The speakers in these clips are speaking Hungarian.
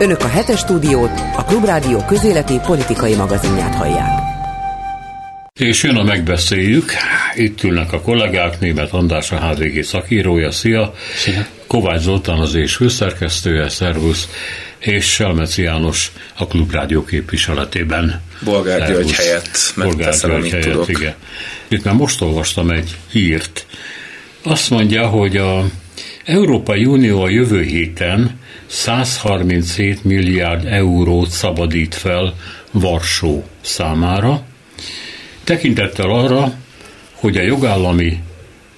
Önök a hetes stúdiót, a Klubrádió közéleti politikai magazinját hallják. És jön a megbeszéljük. Itt ülnek a kollégák, német András a HVG szakírója, szia! Szia! Kovács Zoltán az és főszerkesztője, szervusz! És Selmeci János a Klubrádió képviseletében. Bolgár György helyett megteszem, amit helyett, tudok. Igen. Itt már most olvastam egy hírt. Azt mondja, hogy a Európai Unió a jövő héten 137 milliárd eurót szabadít fel Varsó számára, tekintettel arra, hogy a jogállami,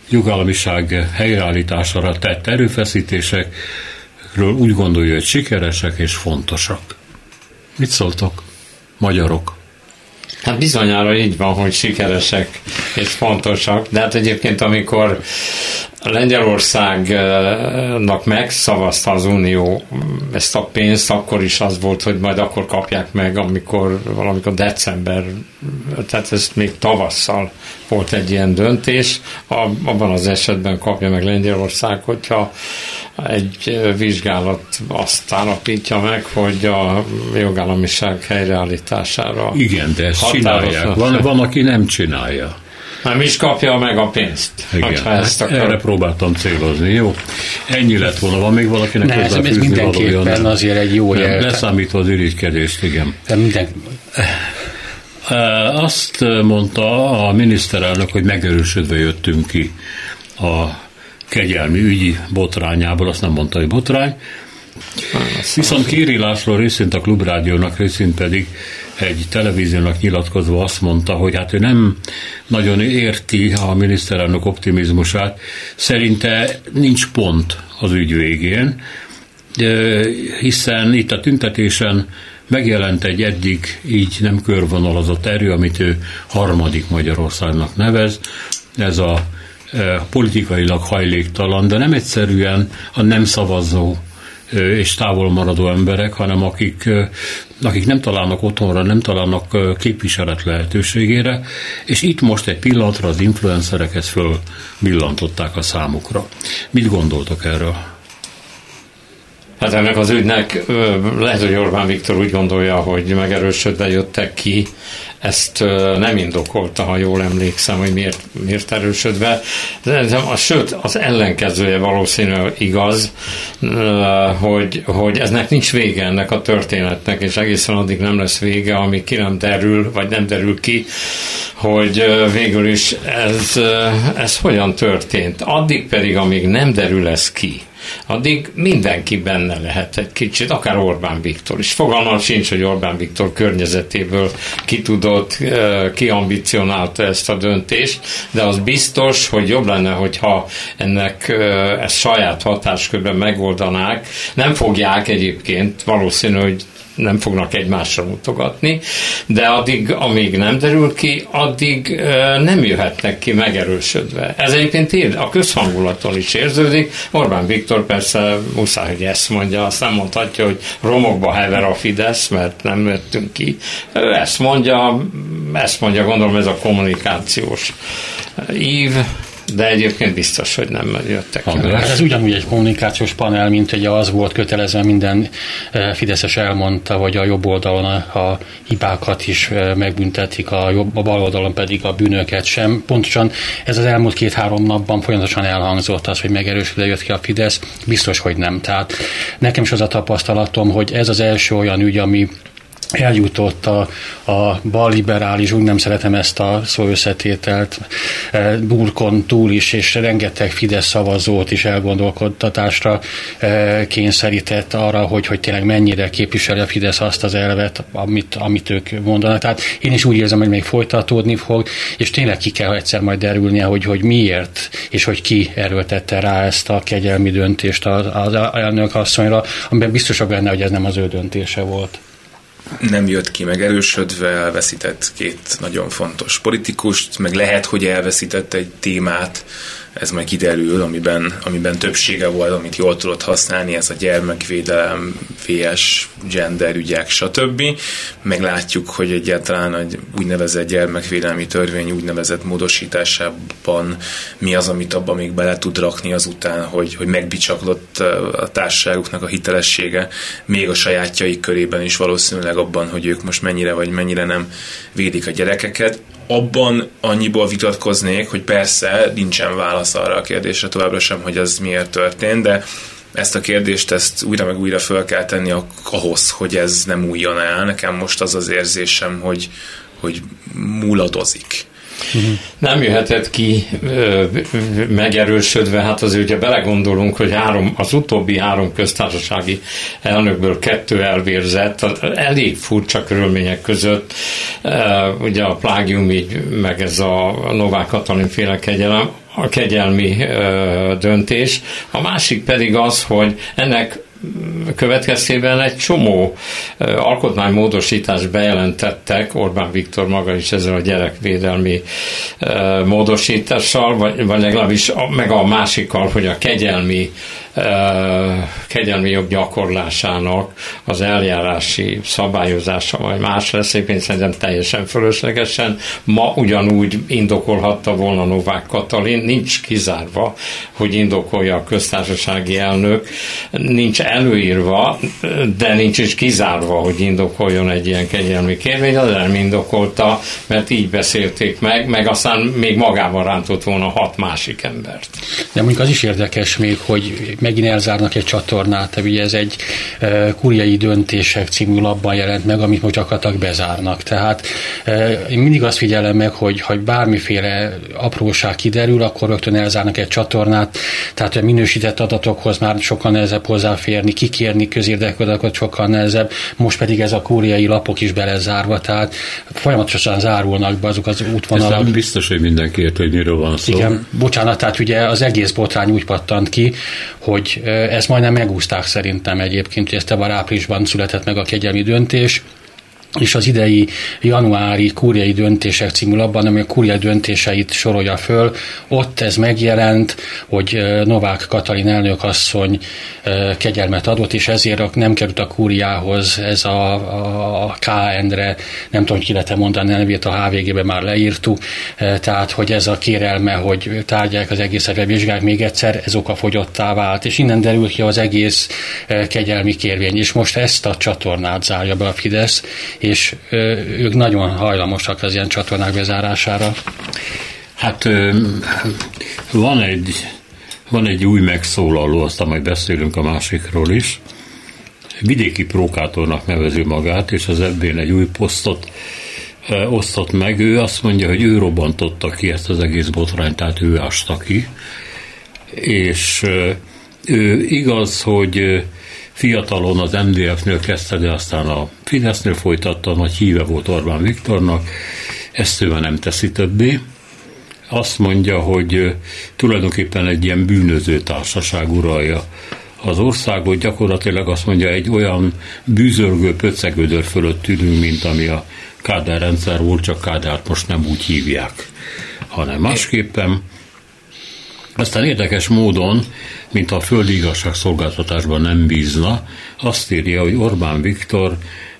jogállamiság helyreállítására tett erőfeszítésekről úgy gondolja, hogy sikeresek és fontosak. Mit szóltok, magyarok? Hát bizonyára így van, hogy sikeresek és fontosak, de hát egyébként amikor Lengyelországnak megszavazta az Unió ezt a pénzt, akkor is az volt, hogy majd akkor kapják meg, amikor valamikor december, tehát ez még tavasszal volt egy ilyen döntés. Abban az esetben kapja meg Lengyelország, hogyha egy vizsgálat azt állapítja meg, hogy a jogállamiság helyreállítására. Igen, de ezt csinálják. Van, van, aki nem csinálja. Nem is kapja meg a pénzt. Igen, ezt akar. erre próbáltam célozni. Jó, ennyi lett volna. Van még valakinek ne, ez, ez mindenképpen valója, azért egy jó jel. Leszámítva az irigykedést, igen. De minden... Azt mondta a miniszterelnök, hogy megerősödve jöttünk ki a kegyelmi ügyi botrányából, azt nem mondta, hogy botrány. Viszont Kéri László részint a Klubrádiónak, részint pedig egy televíziónak nyilatkozva azt mondta, hogy hát ő nem nagyon érti a miniszterelnök optimizmusát. Szerinte nincs pont az ügy végén, hiszen itt a tüntetésen megjelent egy eddig így nem körvonalazott erő, amit ő harmadik Magyarországnak nevez. Ez a politikailag hajléktalan, de nem egyszerűen a nem szavazó és távol maradó emberek, hanem akik, akik nem találnak otthonra, nem találnak képviselet lehetőségére, és itt most egy pillanatra az influencerek ezt fölbillantották a számukra. Mit gondoltok erről? Hát ennek az ügynek lehet, hogy Orbán Viktor úgy gondolja, hogy megerősödve jöttek ki, ezt nem indokolta, ha jól emlékszem, hogy miért, miért erősödve. De a, sőt, az ellenkezője valószínűleg igaz, hogy, hogy eznek nincs vége ennek a történetnek, és egészen addig nem lesz vége, amíg ki nem derül, vagy nem derül ki, hogy végül is ez, ez hogyan történt. Addig pedig, amíg nem derül ez ki, addig mindenki benne lehet egy kicsit, akár Orbán Viktor is. Fogalmam sincs, hogy Orbán Viktor környezetéből ki tudott, ki ambicionálta ezt a döntést, de az biztos, hogy jobb lenne, hogyha ennek ezt saját hatáskörben megoldanák. Nem fogják egyébként, valószínű, hogy nem fognak egymásra mutogatni, de addig, amíg nem derül ki, addig nem jöhetnek ki megerősödve. Ez egyébként ér, a közhangulaton is érződik. Orbán Viktor persze muszáj, hogy ezt mondja, azt nem mondhatja, hogy romokba hever a Fidesz, mert nem jöttünk ki. Ő ezt mondja, ezt mondja, gondolom ez a kommunikációs ív, de egyébként biztos, hogy nem jöttek ki. Hát ez ugyanúgy egy kommunikációs panel, mint hogy az volt kötelező, minden eh, Fideszes elmondta, hogy a jobb oldalon a hibákat is eh, megbüntetik, a, jobb, a bal oldalon pedig a bűnöket sem. Pontosan ez az elmúlt két-három napban folyamatosan elhangzott az, hogy megerősödve jött ki a Fidesz, biztos, hogy nem. Tehát nekem is az a tapasztalatom, hogy ez az első olyan ügy, ami eljutott a, a balliberális, úgy nem szeretem ezt a szó összetételt, e, burkon túl is, és rengeteg Fidesz szavazót is elgondolkodtatásra e, kényszerített arra, hogy, hogy tényleg mennyire képviseli a Fidesz azt az elvet, amit, amit ők mondanak. Tehát én is úgy érzem, hogy még folytatódni fog, és tényleg ki kell egyszer majd derülnie, hogy, hogy miért, és hogy ki erőltette rá ezt a kegyelmi döntést az, az elnök asszonyra, amiben biztosak benne, hogy ez nem az ő döntése volt nem jött ki megerősödve, elveszített két nagyon fontos politikust, meg lehet, hogy elveszített egy témát, ez majd kiderül, amiben, amiben többsége volt, amit jól tudott használni, ez a gyermekvédelem, VS, gender ügyek, stb. Meglátjuk, hogy egyáltalán egy úgynevezett gyermekvédelmi törvény úgynevezett módosításában mi az, amit abban még bele tud rakni azután, hogy, hogy megbicsaklott a társaságuknak a hitelessége, még a sajátjaik körében is valószínűleg abban, hogy ők most mennyire vagy mennyire nem védik a gyerekeket abban annyiból vitatkoznék, hogy persze nincsen válasz arra a kérdésre továbbra sem, hogy ez miért történt, de ezt a kérdést ezt újra meg újra föl kell tenni ahhoz, hogy ez nem újjon el. Nekem most az az érzésem, hogy, hogy múladozik. Nem jöhetett ki ö, megerősödve, hát azért ugye belegondolunk, hogy három, az utóbbi három köztársasági elnökből kettő elvérzett, elég furcsa körülmények között, ugye a plágium így, meg ez a Novák Katalin féle kegyelem, a kegyelmi ö, döntés. A másik pedig az, hogy ennek következtében egy csomó alkotmánymódosítást bejelentettek, Orbán Viktor maga is ezzel a gyerekvédelmi módosítással, vagy, vagy legalábbis meg a másikkal, hogy a kegyelmi kegyelmi jog gyakorlásának az eljárási szabályozása vagy más lesz, én szerintem teljesen fölöslegesen. Ma ugyanúgy indokolhatta volna Novák Katalin, nincs kizárva, hogy indokolja a köztársasági elnök, nincs előírva, de nincs is kizárva, hogy indokoljon egy ilyen kegyelmi kérvény, az nem indokolta, mert így beszélték meg, meg aztán még magában rántott volna hat másik embert. De mondjuk az is érdekes még, hogy megint elzárnak egy csatornát, tehát ugye ez egy e, kuriai döntések című labban jelent meg, amit most gyakorlatilag bezárnak. Tehát e, én mindig azt figyelem meg, hogy ha bármiféle apróság kiderül, akkor rögtön elzárnak egy csatornát, tehát a minősített adatokhoz már sokkal nehezebb hozzáférni, kikérni közérdekű adatokat sokkal nehezebb, most pedig ez a kóriai lapok is belezárva, tehát folyamatosan zárulnak be azok az útvonalak. Ezt biztos, hogy mindenki ért, hogy miről van szó. Igen, bocsánat, tehát ugye az egész botrány úgy pattant ki, hogy ezt majdnem megúzták szerintem egyébként, hogy ezt tavaly áprilisban született meg a kegyelmi döntés, és az idei januári kúriai döntések című labban, ami a kúriai döntéseit sorolja föl, ott ez megjelent, hogy Novák Katalin elnökasszony kegyelmet adott, és ezért nem került a kúriához ez a, a, a KN-re, nem tudom, ki lehet mondani a nevét, a HVG-be már leírtuk, tehát, hogy ez a kérelme, hogy tárgyák az egészet, vizsgálják még egyszer, ez fogyottá vált, és innen derül ki az egész kegyelmi kérvény, és most ezt a csatornát zárja be a Fidesz, és ők nagyon hajlamosak az ilyen csatornák bezárására. Hát van egy, van egy új megszólaló, aztán majd beszélünk a másikról is. Vidéki prókátornak nevező magát, és az ebbén egy új posztot osztott meg. Ő azt mondja, hogy ő robbantotta ki ezt az egész botrányt, tehát ő ásta ki. És ő igaz, hogy Fiatalon az MDF-nél kezdte, de aztán a Fidesznél folytatta, nagy híve volt Orbán Viktornak, ezt ő nem teszi többé. Azt mondja, hogy tulajdonképpen egy ilyen bűnöző társaság uralja az országot, gyakorlatilag azt mondja, egy olyan bűzörgő pöcegödör fölött ülünk, mint ami a Kádár rendszer volt, csak Kádárt most nem úgy hívják, hanem másképpen. Aztán érdekes módon, mint a földi igazságszolgáltatásban nem bízna, azt írja, hogy Orbán Viktor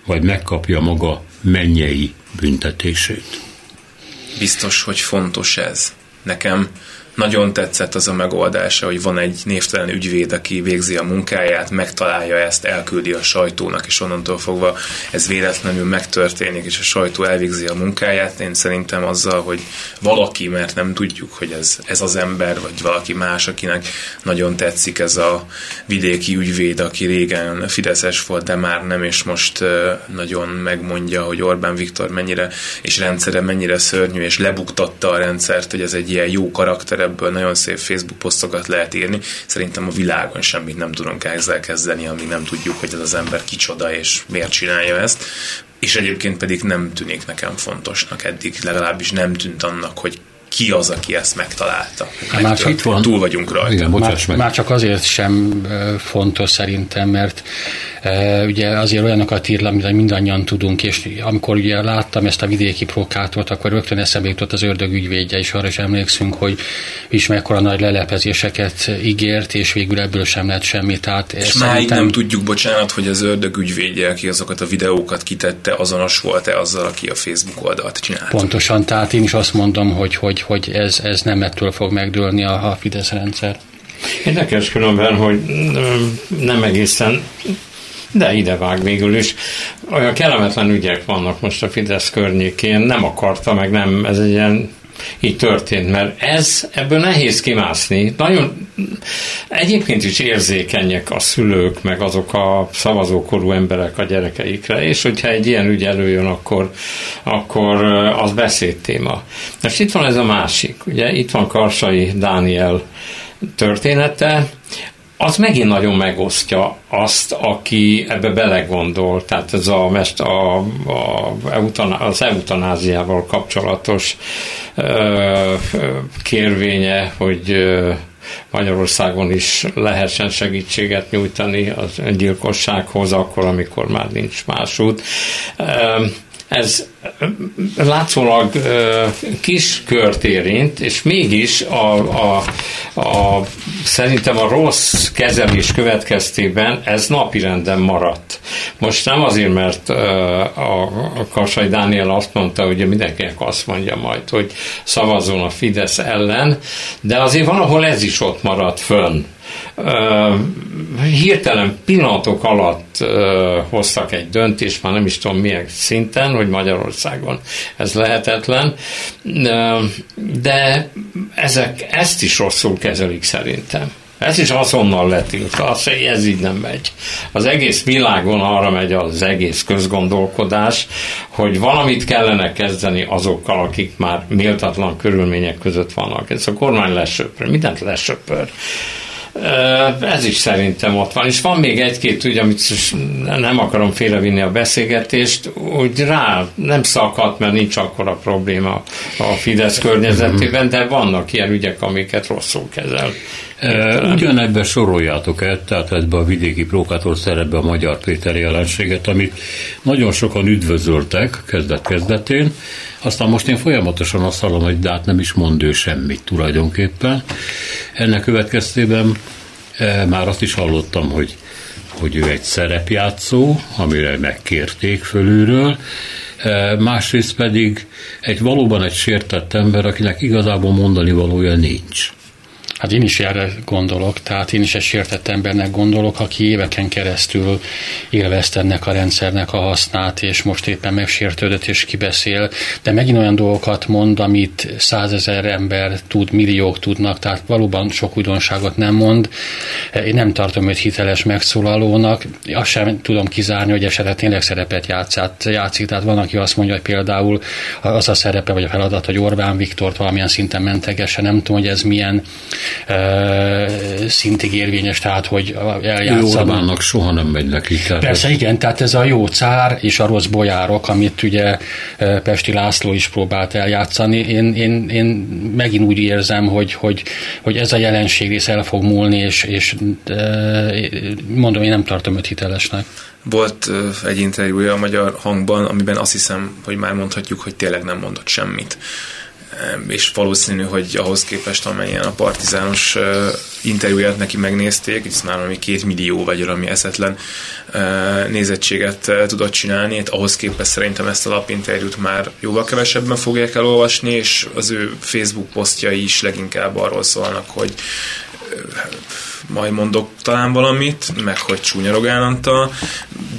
vagy megkapja maga mennyei büntetését. Biztos, hogy fontos ez. Nekem nagyon tetszett az a megoldása, hogy van egy névtelen ügyvéd, aki végzi a munkáját, megtalálja ezt, elküldi a sajtónak, és onnantól fogva ez véletlenül megtörténik, és a sajtó elvégzi a munkáját. Én szerintem azzal, hogy valaki, mert nem tudjuk, hogy ez, ez az ember, vagy valaki más, akinek nagyon tetszik ez a vidéki ügyvéd, aki régen Fideszes volt, de már nem, és most nagyon megmondja, hogy Orbán Viktor mennyire, és rendszere mennyire szörnyű, és lebuktatta a rendszert, hogy ez egy ilyen jó karakter, ebből nagyon szép Facebook posztokat lehet írni. Szerintem a világon semmit nem tudunk ezzel kezdeni, amíg nem tudjuk, hogy ez az ember kicsoda és miért csinálja ezt. És egyébként pedig nem tűnik nekem fontosnak eddig, legalábbis nem tűnt annak, hogy ki az, aki ezt megtalálta. Hát már itt van. Túl vagyunk rajta. Igen, már, meg. már csak azért sem fontos szerintem, mert ugye azért olyanokat ír, amit mindannyian tudunk, és amikor ugye láttam ezt a vidéki prokátort, akkor rögtön eszembe jutott az ördög ügyvédje, és arra is emlékszünk, hogy is mekkora nagy lelepezéseket ígért, és végül ebből sem lett semmi. Tehát és máig nem tudjuk, bocsánat, hogy az ördög ügyvédje, aki azokat a videókat kitette, azonos volt-e azzal, aki a Facebook oldalt csinált. Pontosan, tehát én is azt mondom, hogy, hogy, hogy ez, ez nem ettől fog megdőlni a, a Fidesz rendszer. Érdekes különben, hogy nem egészen de ide vág végül is. Olyan kellemetlen ügyek vannak most a Fidesz környékén, nem akarta, meg nem, ez egy ilyen így történt, mert ez, ebből nehéz kimászni. Nagyon egyébként is érzékenyek a szülők, meg azok a szavazókorú emberek a gyerekeikre, és hogyha egy ilyen ügy előjön, akkor, akkor az beszédtéma. Most itt van ez a másik, ugye itt van Karsai Dániel története, az megint nagyon megosztja azt, aki ebbe belegondol. Tehát ez a, mest, a, a, az eutanáziával kapcsolatos ö, kérvénye, hogy Magyarországon is lehessen segítséget nyújtani az gyilkossághoz, akkor, amikor már nincs más út. Ez látszólag kis kört érint, és mégis a, a, a, szerintem a rossz kezelés következtében ez napirenden maradt. Most nem azért, mert a, Kassai Dániel azt mondta, hogy mindenkinek azt mondja majd, hogy szavazzon a Fidesz ellen, de azért van, ahol ez is ott maradt fönn hirtelen pillanatok alatt hoztak egy döntést, már nem is tudom milyen szinten, hogy Magyarországon ez lehetetlen, de ezek ezt is rosszul kezelik szerintem. Ez is azonnal letiltva, az, ez így nem megy. Az egész világon arra megy az egész közgondolkodás, hogy valamit kellene kezdeni azokkal, akik már méltatlan körülmények között vannak. Ez a kormány lesöpör, mindent lesöpör. Ez is szerintem ott van. És van még egy-két ügy, amit nem akarom félrevinni a beszélgetést, úgy rá nem szakadt, mert nincs akkora probléma a Fidesz környezetében, de vannak ilyen ügyek, amiket rosszul kezel. Ugyanebbe soroljátok el, tehát ebbe a vidéki prókátor szerepbe a Magyar Péter jelenséget, amit nagyon sokan üdvözöltek kezdet-kezdetén, aztán most én folyamatosan azt hallom, hogy de hát nem is mond ő semmit tulajdonképpen. Ennek következtében e, már azt is hallottam, hogy, hogy ő egy szerepjátszó, amire megkérték fölülről, másrészt pedig egy valóban egy sértett ember, akinek igazából mondani valója nincs. Hát én is erre gondolok, tehát én is egy sértett embernek gondolok, aki éveken keresztül élvezte ennek a rendszernek a hasznát, és most éppen megsértődött és kibeszél, de megint olyan dolgokat mond, amit százezer ember tud, milliók tudnak, tehát valóban sok újdonságot nem mond. Én nem tartom őt hiteles megszólalónak, azt sem tudom kizárni, hogy esetleg tényleg szerepet játszát, játszik, tehát van, aki azt mondja, hogy például az a szerepe vagy a feladat, hogy Orbán Viktort valamilyen szinten mentegesse, nem tudom, hogy ez milyen szintig érvényes, tehát hogy eljátszanak. Orbánnak soha nem megy neki. Tehát Persze, igen, tehát ez a jó cár és a rossz bolyárok, amit ugye Pesti László is próbált eljátszani. Én, én, én megint úgy érzem, hogy, hogy, hogy ez a jelenség rész el fog múlni, és, és mondom, én nem tartom őt hitelesnek. Volt egy interjúja a Magyar Hangban, amiben azt hiszem, hogy már mondhatjuk, hogy tényleg nem mondott semmit és valószínű, hogy ahhoz képest, amelyen a partizános interjúját neki megnézték, hisz már valami két millió vagy valami eszetlen nézettséget tudott csinálni, hát ahhoz képest szerintem ezt a lapinterjút már jóval kevesebben fogják elolvasni, és az ő Facebook posztjai is leginkább arról szólnak, hogy majd mondok talán valamit, meg hogy csúnya Rogán Antal,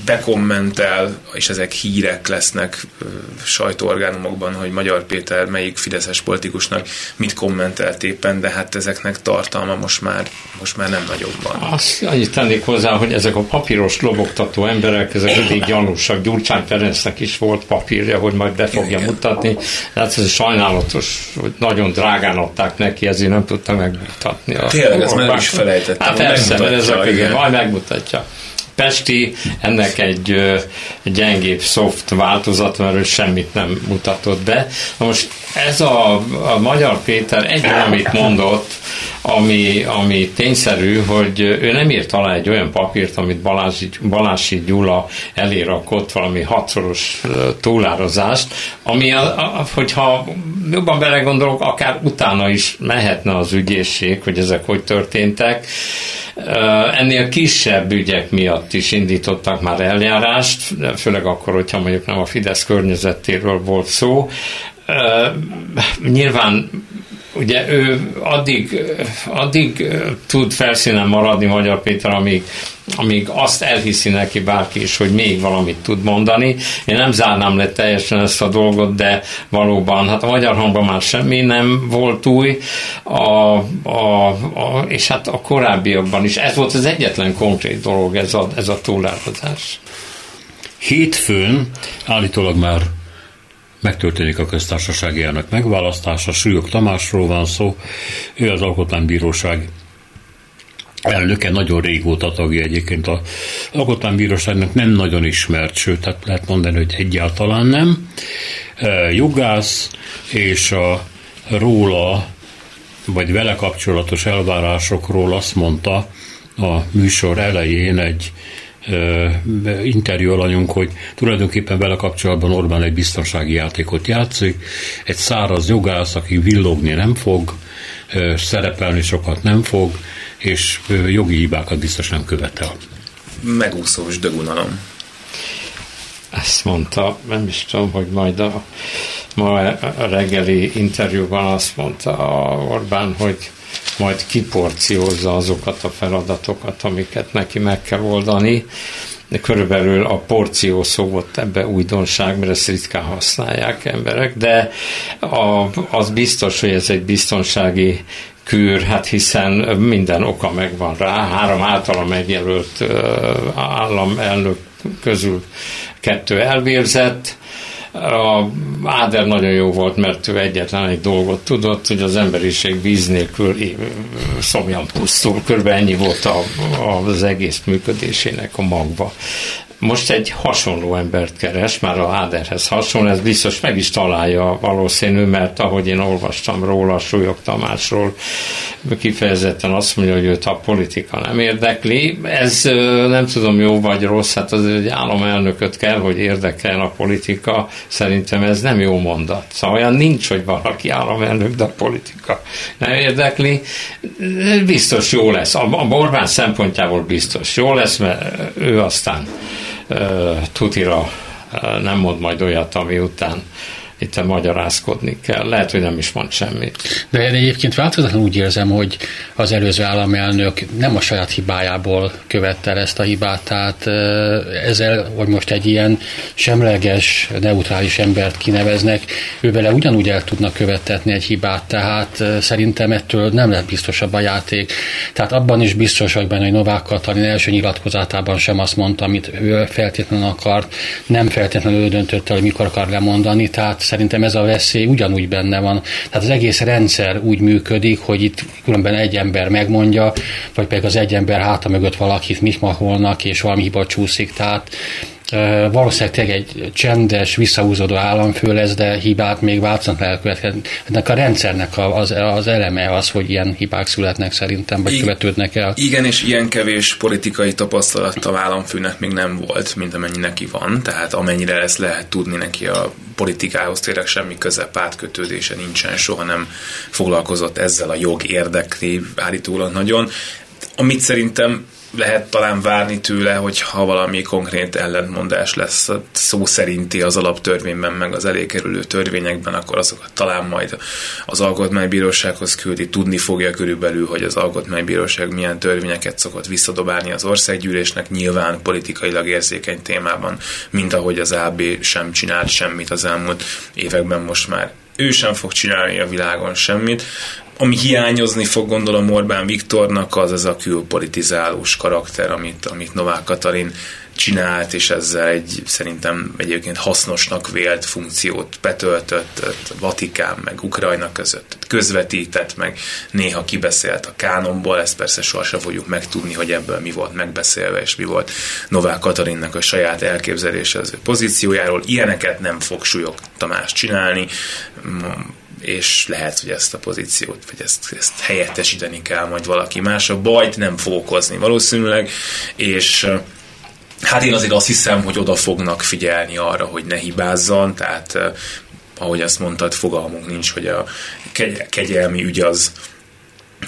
bekommentel, és ezek hírek lesznek sajtóorgánumokban, hogy Magyar Péter melyik fideszes politikusnak mit kommentelt éppen, de hát ezeknek tartalma most már, most már nem nagyobb van. Azt annyit tennék hozzá, hogy ezek a papíros lobogtató emberek, ezek elég gyanúsak. Gyurcsány Ferencnek is volt papírja, hogy majd be fogja Igen. mutatni. Tehát ez sajnálatos, hogy nagyon drágán adták neki, ezért nem tudta megmutatni. Tényleg, ez már is felejtettem. Hát persze, mert ez a igen. majd megmutatja. Pesti, ennek egy gyengébb soft változat, mert ő semmit nem mutatott be. Most ez a, a Magyar Péter egy amit mondott, ami, ami tényszerű, hogy ő nem írt alá egy olyan papírt, amit Balási, Balási Gyula elérakott, valami hatszoros túlározást, ami, a, a, hogyha jobban belegondolok, akár utána is mehetne az ügyészség, hogy ezek hogy történtek. Ennél kisebb ügyek miatt is indítottak már eljárást, főleg akkor, hogyha mondjuk nem a Fidesz környezetéről volt szó. Nyilván ugye ő addig, addig tud felszínen maradni Magyar Péter, amíg, amíg azt elhiszi neki bárki is, hogy még valamit tud mondani. Én nem zárnám le teljesen ezt a dolgot, de valóban, hát a magyar hangban már semmi nem volt új, a, a, a, és hát a korábbiakban is. Ez volt az egyetlen konkrét dolog, ez a, ez a túlározás. Hétfőn állítólag már megtörténik a köztársasági elnök megválasztása, Súlyog Tamásról van szó, ő az Alkotmánybíróság elnöke nagyon régóta tagja egyébként a Alkotmánybíróságnak nem nagyon ismert, sőt, tehát lehet mondani, hogy egyáltalán nem. E, jogász és a róla, vagy vele kapcsolatos elvárásokról azt mondta a műsor elején egy interjú alanyunk, hogy tulajdonképpen vele kapcsolatban Orbán egy biztonsági játékot játszik, egy száraz jogász, aki villogni nem fog, szerepelni sokat nem fog, és jogi hibákat biztos nem követel. Megúszós dögunalom. Ezt mondta, nem is tudom, hogy majd a ma a reggeli interjúban azt mondta Orbán, hogy majd kiporciózza azokat a feladatokat, amiket neki meg kell oldani. De körülbelül a porció szó volt ebbe újdonság, mert ezt ritkán használják emberek, de a, az biztos, hogy ez egy biztonsági kür, hát hiszen minden oka megvan rá, három általa megjelölt államelnök közül kettő elvérzett, a Áder nagyon jó volt, mert ő egyetlen egy dolgot tudott, hogy az emberiség víz nélkül szomjan pusztul. Körülbelül ennyi volt a, az egész működésének a magva most egy hasonló embert keres, már a Áderhez hasonló, ez biztos meg is találja valószínű, mert ahogy én olvastam róla, Súlyog Tamásról, kifejezetten azt mondja, hogy őt a politika nem érdekli. Ez nem tudom jó vagy rossz, hát az egy államelnököt kell, hogy érdekel a politika. Szerintem ez nem jó mondat. Szóval olyan nincs, hogy valaki államelnök, de a politika nem érdekli. Biztos jó lesz. A Borbán szempontjából biztos jó lesz, mert ő aztán tutira nem mond majd olyat, ami után itt magyarázkodni kell. Lehet, hogy nem is mond semmit. De én egyébként változatlanul úgy érzem, hogy az előző államelnök nem a saját hibájából követte el ezt a hibát, tehát ezzel, hogy most egy ilyen semleges, neutrális embert kineveznek, ő vele ugyanúgy el tudnak követetni egy hibát, tehát szerintem ettől nem lett biztosabb a játék. Tehát abban is biztos vagy benne, hogy Novák Katalin első nyilatkozatában sem azt mondta, amit ő feltétlenül akart, nem feltétlenül ő döntött el, hogy mikor akar lemondani, tehát szerintem ez a veszély ugyanúgy benne van. Tehát az egész rendszer úgy működik, hogy itt különben egy ember megmondja, vagy pedig az egy ember háta mögött valakit mikmaholnak, és valami hiba csúszik. Tehát valószínűleg tényleg egy csendes, visszahúzódó államfő lesz, de hibát még változatlan elkövetkezni. Ennek a rendszernek az, az eleme az, hogy ilyen hibák születnek szerintem, vagy I- követődnek el. Igen, és ilyen kevés politikai tapasztalata államfőnek még nem volt, mint amennyi neki van, tehát amennyire ezt lehet tudni neki a politikához tényleg semmi köze, pártkötődése nincsen, soha nem foglalkozott ezzel a jog érdekli állítólag nagyon. Amit szerintem lehet talán várni tőle, hogy ha valami konkrét ellentmondás lesz. Szó szerinti az alaptörvényben, meg az elékerülő törvényekben, akkor azokat talán majd az alkotmánybírósághoz küldi, tudni fogja körülbelül, hogy az alkotmánybíróság milyen törvényeket szokott visszadobálni az országgyűlésnek, nyilván politikailag érzékeny témában, mint ahogy az AB sem csinált semmit az elmúlt években. Most már ő sem fog csinálni a világon semmit, ami hiányozni fog gondolom Orbán Viktornak, az ez a külpolitizálós karakter, amit, amit Novák Katalin csinált, és ezzel egy szerintem egyébként hasznosnak vélt funkciót betöltött Vatikán meg Ukrajna között, közvetített, meg néha kibeszélt a kánonból, ezt persze sohasem fogjuk megtudni, hogy ebből mi volt megbeszélve, és mi volt Novák Katalinnak a saját elképzelése az ő pozíciójáról. Ilyeneket nem fog Súlyog Tamás csinálni, és lehet, hogy ezt a pozíciót, vagy ezt, ezt helyettesíteni kell majd valaki más. A bajt nem fog valószínűleg, és Hát én azért azt hiszem, hogy oda fognak figyelni arra, hogy ne hibázzon, tehát ahogy azt mondtad, fogalmunk nincs, hogy a kegyelmi ügy az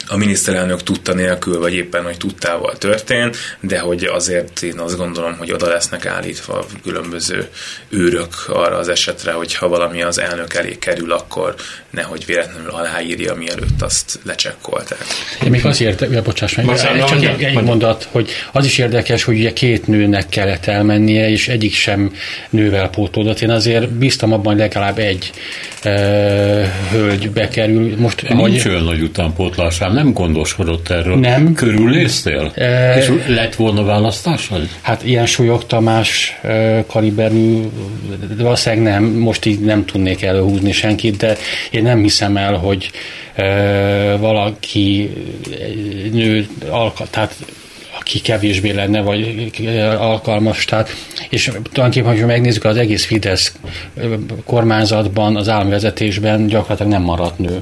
a miniszterelnök tudta nélkül, vagy éppen, hogy tudtával történt, de hogy azért én azt gondolom, hogy oda lesznek állítva különböző őrök arra az esetre, hogy ha valami az elnök elé kerül, akkor nehogy véletlenül aláírja, mielőtt azt lecsekkolták. Én még azért, ja, bocsáss meg, Bocsánat, csak egy, egy mondat, hogy az is érdekes, hogy ugye két nőnek kellett elmennie, és egyik sem nővel pótódott. Én azért bíztam abban, hogy legalább egy e, hölgy bekerül. Most, Nincs ahogy... olyan nagy utánpótlásám, nem gondoskodott erről. Nem. Körülnéztél? E... És lett volna választásod? Hát ilyen súlyok Tamás e, kaliberű, valószínűleg nem, most így nem tudnék előhúzni senkit, de én nem hiszem el, hogy e, valaki nő, alka, tehát aki kevésbé lenne, vagy alkalmas. Tehát, és tulajdonképpen, ha megnézzük az egész Fidesz kormányzatban, az államvezetésben gyakorlatilag nem maradt nő.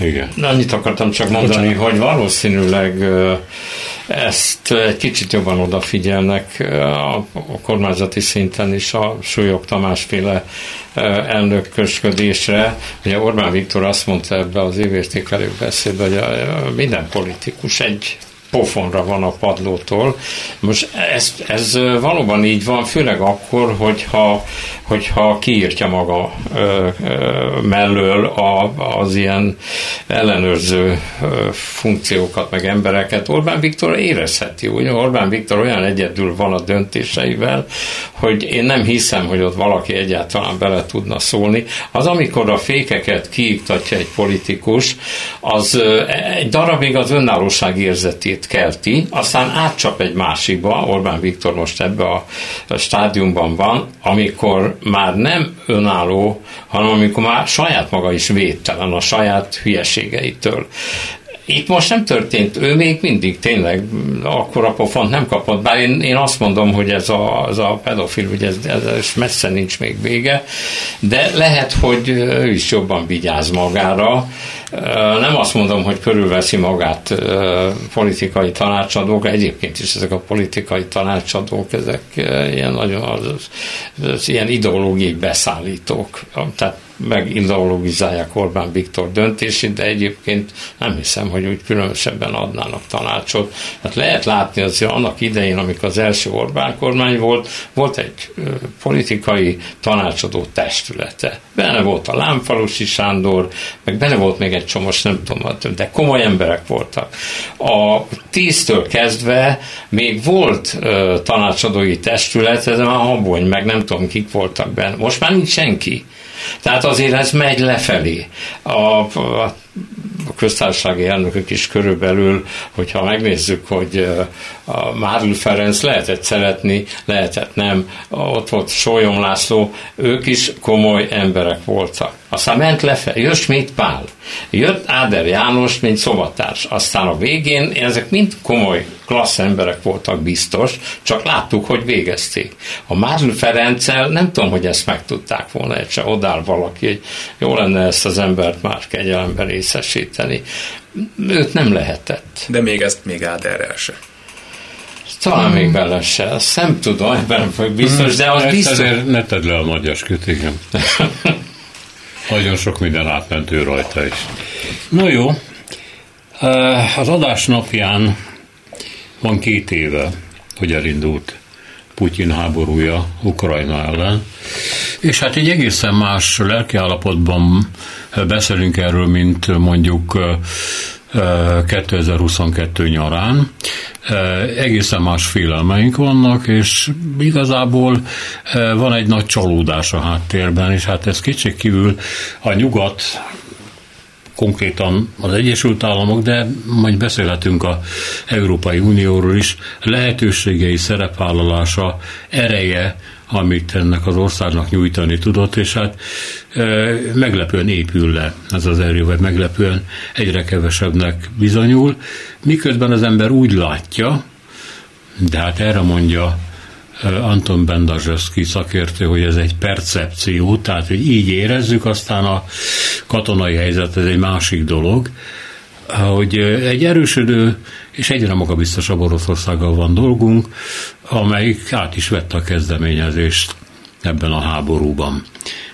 Igen. Annyit akartam csak mondani, Bocsánat. hogy valószínűleg ezt egy kicsit jobban odafigyelnek a kormányzati szinten is a Súlyog Tamásféle elnökösködésre. Ugye Orbán Viktor azt mondta ebbe az évértékelő beszédbe, hogy minden politikus egy pofonra van a padlótól. Most ez, ez valóban így van, főleg akkor, hogyha, hogyha kiírtja maga ö, ö, mellől a, az ilyen ellenőrző ö, funkciókat, meg embereket. Orbán Viktor érezheti, ugye Orbán Viktor olyan egyedül van a döntéseivel, hogy én nem hiszem, hogy ott valaki egyáltalán bele tudna szólni. Az, amikor a fékeket kiiktatja egy politikus, az egy darabig az önállóság érzetét hősét kelti, aztán átcsap egy másikba, Orbán Viktor most ebbe a, stádiumban van, amikor már nem önálló, hanem amikor már saját maga is védtelen a saját hülyeségeitől. Itt most nem történt, ő még mindig tényleg akkor a pofont nem kapott, bár én, én azt mondom, hogy ez a, ez a pedofil, hogy ez, ez, messze nincs még vége, de lehet, hogy ő is jobban vigyáz magára, nem azt mondom, hogy körülveszi magát politikai tanácsadók, egyébként is ezek a politikai tanácsadók, ezek ilyen nagyon az, az ilyen ideológiai beszállítók. Tehát megideologizálják Orbán Viktor döntését, de egyébként nem hiszem, hogy úgy különösebben adnának tanácsot. Hát lehet látni azért annak idején, amikor az első Orbán kormány volt, volt egy politikai tanácsadó testülete. Benne volt a Lámfalusi Sándor, meg benne volt még egy csomó, nem tudom, de komoly emberek voltak. A tíztől kezdve még volt tanácsadói testület, ez a Habony, meg nem tudom, kik voltak benne. Most már nincs senki. Tehát azért ez megy lefelé. A, a a köztársasági elnökök is körülbelül, hogyha megnézzük, hogy a Márl Ferenc lehetett szeretni, lehetett nem, ott volt Sólyom László, ők is komoly emberek voltak. Aztán ment lefelé, jött Schmidt Pál, jött Áder János, mint szobatárs. Aztán a végén ezek mind komoly, klassz emberek voltak biztos, csak láttuk, hogy végezték. A Márl Ferenccel nem tudom, hogy ezt meg tudták volna, egyszer odáll valaki, hogy jó lenne ezt az embert már kegyelemben részesíteni. Őt nem lehetett. De még ezt még Áderrel se. Talán hmm. még bele se, azt nem tudom, ebben nem vagyok biztos, de az biztos... Ne tedd le a nagy esküt, igen. Nagyon sok minden átmentő rajta is. No jó, az adás napján van két éve, hogy elindult Putyin háborúja Ukrajna ellen, és hát egy egészen más lelkiállapotban beszélünk erről, mint mondjuk 2022 nyarán. Egészen más félelmeink vannak, és igazából van egy nagy csalódás a háttérben, és hát ez kívül a nyugat konkrétan az Egyesült Államok, de majd beszélhetünk a Európai Unióról is, lehetőségei szerepvállalása, ereje, amit ennek az országnak nyújtani tudott, és hát e, meglepően épül le ez az erő, vagy meglepően egyre kevesebbnek bizonyul, miközben az ember úgy látja, de hát erre mondja Anton Bendazseszki szakértő, hogy ez egy percepció, tehát hogy így érezzük, aztán a katonai helyzet ez egy másik dolog, hogy egy erősödő és egyre magabiztosabb Oroszországgal van dolgunk, amelyik át is vette a kezdeményezést ebben a háborúban.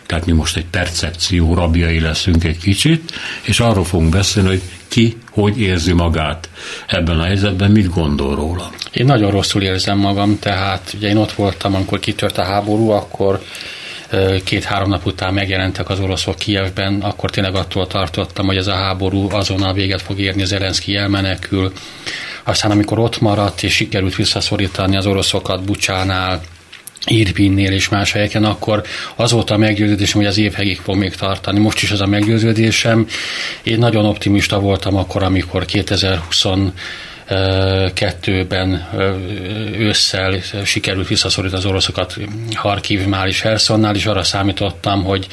Tehát mi most egy percepció rabjai leszünk egy kicsit, és arról fogunk beszélni, hogy ki hogy érzi magát ebben a helyzetben, mit gondol róla. Én nagyon rosszul érzem magam, tehát ugye én ott voltam, amikor kitört a háború, akkor két-három nap után megjelentek az oroszok Kievben, akkor tényleg attól tartottam, hogy ez a háború azonnal véget fog érni, Zelenszky elmenekül. Aztán amikor ott maradt, és sikerült visszaszorítani az oroszokat Bucsánál, Irpinnél és más helyeken, akkor az volt a meggyőződésem, hogy az évhegig fog még tartani. Most is az a meggyőződésem. Én nagyon optimista voltam akkor, amikor 2020 kettőben ősszel sikerült visszaszorítani az oroszokat Harkivnál és Helsonnál, és arra számítottam, hogy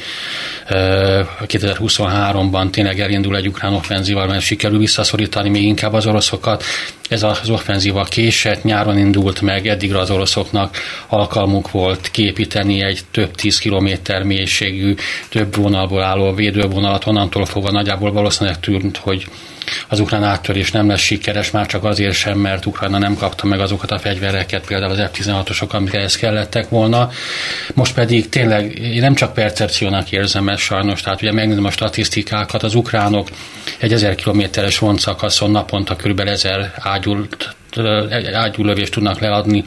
2023-ban tényleg elindul egy ukrán offenzíval, mert sikerül visszaszorítani még inkább az oroszokat. Ez az offenzíva késett, nyáron indult meg, eddigre az oroszoknak alkalmuk volt képíteni egy több tíz kilométer mélységű, több vonalból álló védővonalat, onnantól fogva nagyjából valószínűleg tűnt, hogy az ukrán áttörés nem lesz sikeres, már csak azért sem, mert Ukrajna nem kapta meg azokat a fegyvereket, például az F-16-osok, amik ehhez kellettek volna. Most pedig tényleg én nem csak percepciónak érzem ezt sajnos, tehát ugye megnézem a statisztikákat, az ukránok egy ezer kilométeres vontszakaszon naponta kb. ezer ágyult ágyúlövést tudnak leadni,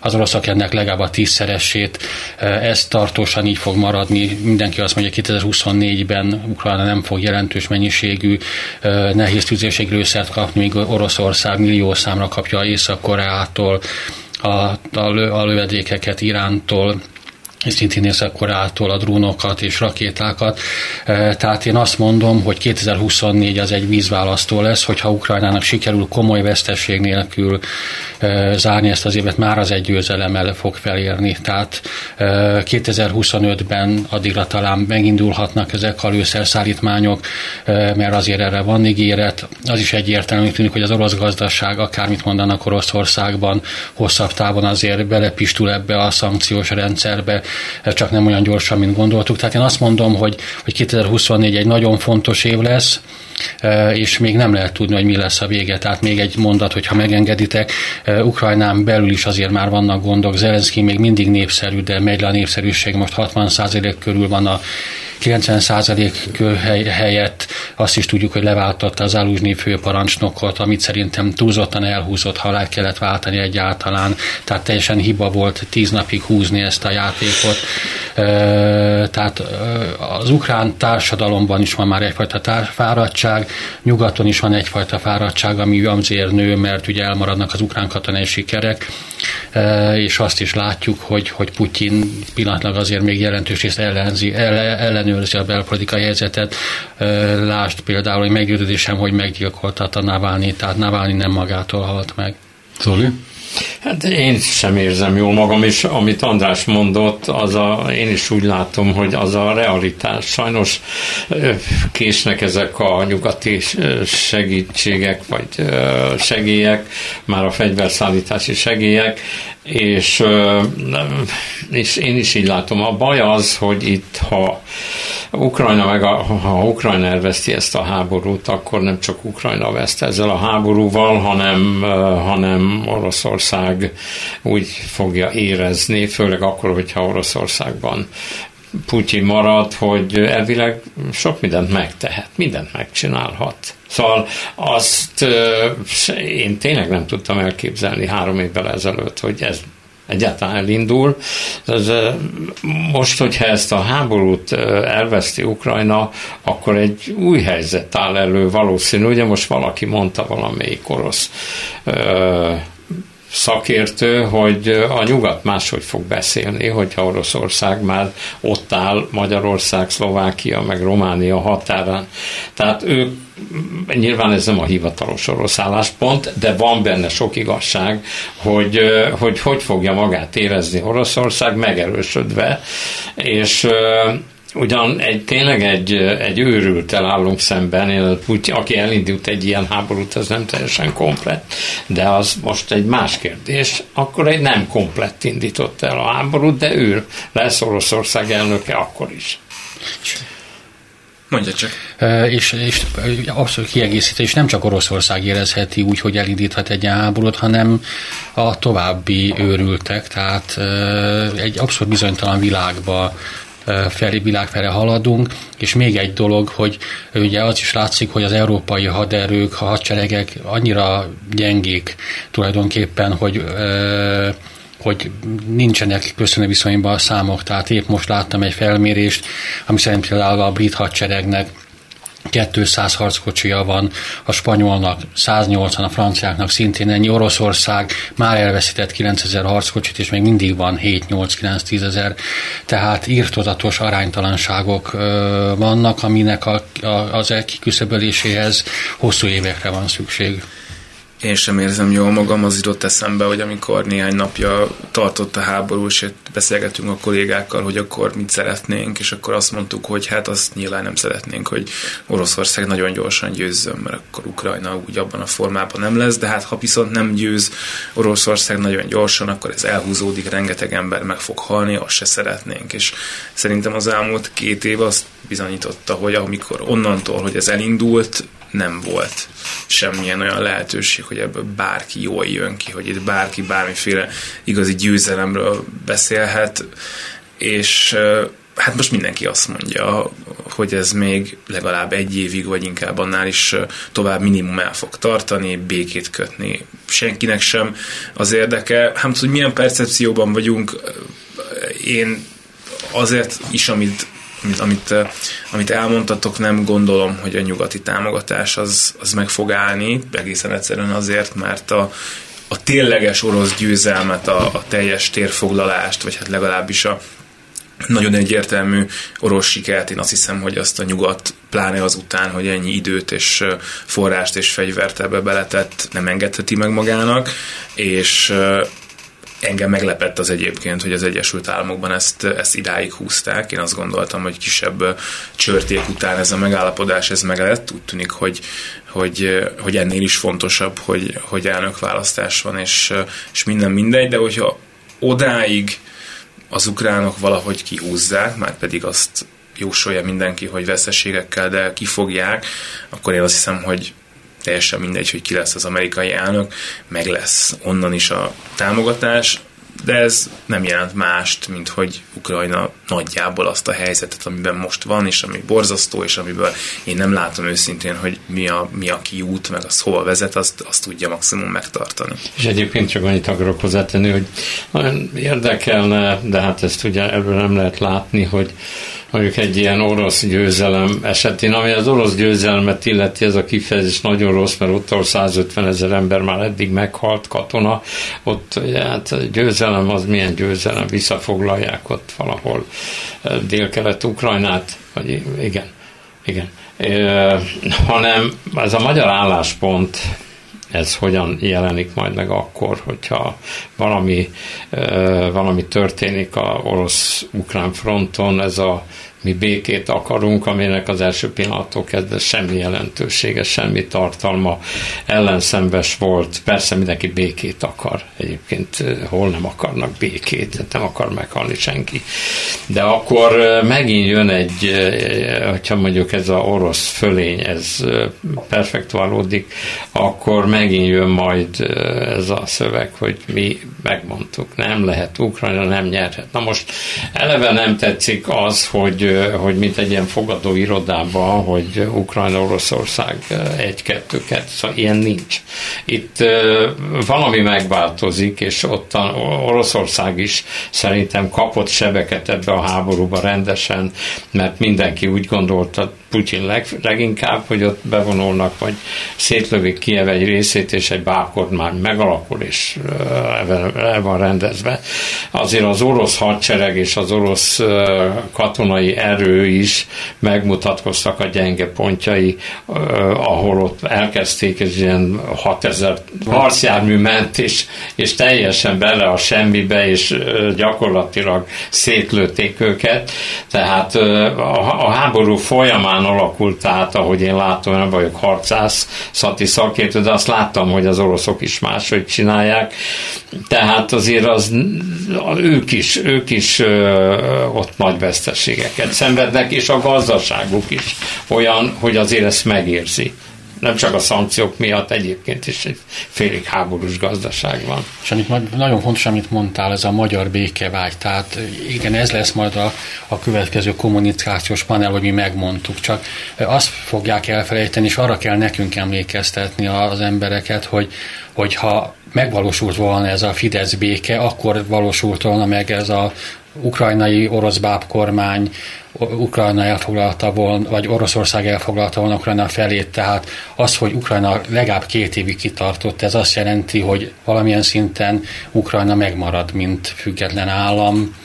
az oroszok ennek legalább a tízszeresét. Ez tartósan így fog maradni. Mindenki azt mondja, 2024-ben Ukrajna nem fog jelentős mennyiségű nehéz tüzérséglőszert kapni, míg Oroszország millió számra kapja Észak-Koreától, a, a, a lövedékeket Irántól, szintén Észak-Koreától a drónokat és rakétákat. E, tehát én azt mondom, hogy 2024 az egy vízválasztó lesz, hogyha Ukrajnának sikerül komoly vesztesség nélkül e, zárni ezt az évet, már az egy győzelemmel fog felérni. Tehát 2025-ben e, addigra talán megindulhatnak ezek a lőszerszállítmányok, mert azért erre van ígéret. Az is egyértelmű tűnik, hogy az orosz gazdaság, akármit mondanak Oroszországban, hosszabb távon azért belepistül ebbe a szankciós rendszerbe, csak nem olyan gyorsan, mint gondoltuk. Tehát én azt mondom, hogy, hogy 2024 egy nagyon fontos év lesz, és még nem lehet tudni, hogy mi lesz a vége. Tehát még egy mondat, hogyha megengeditek, Ukrajnán belül is azért már vannak gondok. Zelenszky még mindig népszerű, de megy le a népszerűség, most 60% körül van a 90% helyett azt is tudjuk, hogy leváltotta az Aluzsnyi főparancsnokot, amit szerintem túlzottan elhúzott, ha le kellett váltani egyáltalán. Tehát teljesen hiba volt tíz napig húzni ezt a játékot. Tehát az ukrán társadalomban is van már egyfajta fáradtság, nyugaton is van egyfajta fáradtság, ami azért nő, mert ugye elmaradnak az ukrán katonai sikerek, és azt is látjuk, hogy, hogy Putyin pillanatlag azért még jelentős részt ellenzi, ellen, ellenőrzi a belpolitikai helyzetet. Lásd például, hogy meggyőződésem, hogy meggyilkoltatta Navalnyi, tehát Navalnyi nem magától halt meg. Zoli? Hát én sem érzem jól magam, és amit András mondott, az a, én is úgy látom, hogy az a realitás. Sajnos késnek ezek a nyugati segítségek, vagy segélyek, már a fegyverszállítási segélyek, és, és én is így látom. A baj az, hogy itt, ha Ukrajna meg a, ha Ukrajna elveszti ezt a háborút, akkor nem csak Ukrajna veszt ezzel a háborúval, hanem, hanem Oroszország úgy fogja érezni, főleg akkor, hogyha Oroszországban Putyin marad, hogy elvileg sok mindent megtehet, mindent megcsinálhat. Szóval azt én tényleg nem tudtam elképzelni három évvel ezelőtt, hogy ez egyáltalán elindul. Most, hogyha ezt a háborút elveszti Ukrajna, akkor egy új helyzet áll elő valószínű. Ugye most valaki mondta valamelyik orosz szakértő, hogy a nyugat máshogy fog beszélni, hogyha Oroszország már ott áll Magyarország, Szlovákia, meg Románia határán. Tehát ők nyilván ez nem a hivatalos orosz álláspont, de van benne sok igazság, hogy hogy, hogy fogja magát érezni Oroszország megerősödve, és Ugyan egy, tényleg egy, egy őrültel állunk szemben, én, aki elindult egy ilyen háborút, az nem teljesen komplett, de az most egy más kérdés. Akkor egy nem komplett indított el a háborút, de ő lesz Oroszország elnöke akkor is. Mondja csak. És, és abszolút kiegészítő, és nem csak Oroszország érezheti úgy, hogy elindíthat egy háborút, hanem a további őrültek, tehát egy abszolút bizonytalan világba felé, világ felé haladunk, és még egy dolog, hogy ugye az is látszik, hogy az európai haderők, a hadseregek annyira gyengék tulajdonképpen, hogy hogy nincsenek köszönő viszonyban a számok. Tehát épp most láttam egy felmérést, ami szerint például a brit hadseregnek 200 harckocsia van, a spanyolnak 180, a franciáknak szintén ennyi. Oroszország már elveszített 9000 harckocsit, és még mindig van 7-8-9-10 ezer. Tehát írtozatos aránytalanságok ö, vannak, aminek a, a, az kiküszöböléséhez hosszú évekre van szükség én sem érzem jól magam, az jutott eszembe, hogy amikor néhány napja tartott a háború, és beszélgetünk a kollégákkal, hogy akkor mit szeretnénk, és akkor azt mondtuk, hogy hát azt nyilván nem szeretnénk, hogy Oroszország nagyon gyorsan győzzön, mert akkor Ukrajna úgy abban a formában nem lesz, de hát ha viszont nem győz Oroszország nagyon gyorsan, akkor ez elhúzódik, rengeteg ember meg fog halni, azt se szeretnénk. És szerintem az elmúlt két év azt bizonyította, hogy amikor onnantól, hogy ez elindult, nem volt semmilyen olyan lehetőség, hogy ebből bárki jól jön ki, hogy itt bárki bármiféle igazi győzelemről beszélhet, és hát most mindenki azt mondja, hogy ez még legalább egy évig, vagy inkább annál is tovább minimum el fog tartani, békét kötni senkinek sem az érdeke. Hát, hogy milyen percepcióban vagyunk, én azért is, amit amit, amit, amit elmondtatok, nem gondolom, hogy a nyugati támogatás az, az meg fog állni, egészen egyszerűen azért, mert a, a tényleges orosz győzelmet, a, a teljes térfoglalást, vagy hát legalábbis a nagyon egyértelmű orosz sikert, én azt hiszem, hogy azt a nyugat, pláne azután, hogy ennyi időt és forrást és fegyvert ebbe beletett, nem engedheti meg magának, és engem meglepett az egyébként, hogy az Egyesült Államokban ezt, ezt idáig húzták. Én azt gondoltam, hogy kisebb csörték után ez a megállapodás ez meg lett. Úgy tűnik, hogy, hogy, hogy ennél is fontosabb, hogy, hogy elnökválasztás van, és, és minden mindegy, de hogyha odáig az ukránok valahogy kihúzzák, már pedig azt jósolja mindenki, hogy veszességekkel, de kifogják, akkor én azt hiszem, hogy teljesen mindegy, hogy ki lesz az amerikai elnök, meg lesz onnan is a támogatás, de ez nem jelent mást, mint hogy Ukrajna nagyjából azt a helyzetet, amiben most van, és ami borzasztó, és amiből én nem látom őszintén, hogy mi a, mi a kiút, meg az hova vezet, azt, azt tudja maximum megtartani. És egyébként csak annyit akarok hozzátenni, hogy érdekelne, de hát ezt ugye ebből nem lehet látni, hogy mondjuk egy ilyen orosz győzelem esetén, ami az orosz győzelmet illeti, ez a kifejezés nagyon rossz, mert ott, ahol 150 ezer ember már eddig meghalt katona, ott hát győzelem az milyen győzelem, visszafoglalják ott valahol dél-kelet-ukrajnát, vagy igen, igen. E, hanem ez a magyar álláspont ez hogyan jelenik majd meg akkor, hogyha valami, valami történik a orosz-ukrán fronton, ez a mi békét akarunk, aminek az első pillanattól kezdve semmi jelentősége, semmi tartalma, ellenszembes volt. Persze mindenki békét akar. Egyébként hol nem akarnak békét, nem akar meghalni senki. De akkor megint jön egy, hogyha mondjuk ez a orosz fölény, ez perfektuálódik, akkor megint jön majd ez a szöveg, hogy mi megmondtuk, nem lehet, Ukrajna nem nyerhet. Na most eleve nem tetszik az, hogy hogy mint egy ilyen fogadó irodában, hogy Ukrajna, Oroszország egy-kettő-kettő, szóval ilyen nincs. Itt valami megváltozik, és ott Oroszország is szerintem kapott sebeket ebbe a háborúba rendesen, mert mindenki úgy gondolta, Putyin leg, leginkább, hogy ott bevonulnak, vagy szétlövik Kiev egy részét, és egy bákormány megalakul, és el van rendezve. Azért az orosz hadsereg és az orosz katonai erő is megmutatkoztak a gyenge pontjai, ahol ott elkezdték, egy ilyen 6000 harcjármű ment, és, és teljesen bele a semmibe, és gyakorlatilag szétlőtték őket. Tehát a, a háború folyamán alakult át, ahogy én látom, nem vagyok harcász, szati szakértő, de azt láttam, hogy az oroszok is máshogy csinálják. Tehát azért az, ők is, ők is ott nagy veszteségeket szenvednek, és a gazdaságuk is olyan, hogy azért ezt megérzi nem csak a szankciók miatt, egyébként is egy félig háborús gazdaság van. És amit nagyon fontos, amit mondtál, ez a magyar békevágy. Tehát igen, ez lesz majd a, a következő kommunikációs panel, hogy mi megmondtuk. Csak azt fogják elfelejteni, és arra kell nekünk emlékeztetni az embereket, hogy, hogyha megvalósult volna ez a Fidesz béke, akkor valósult volna meg ez a ukrajnai orosz báb kormány, Ukrajna elfoglalta volna, vagy Oroszország elfoglalta volna Ukrajna felét, tehát az, hogy Ukrajna legalább két évig kitartott, ez azt jelenti, hogy valamilyen szinten Ukrajna megmarad, mint független állam,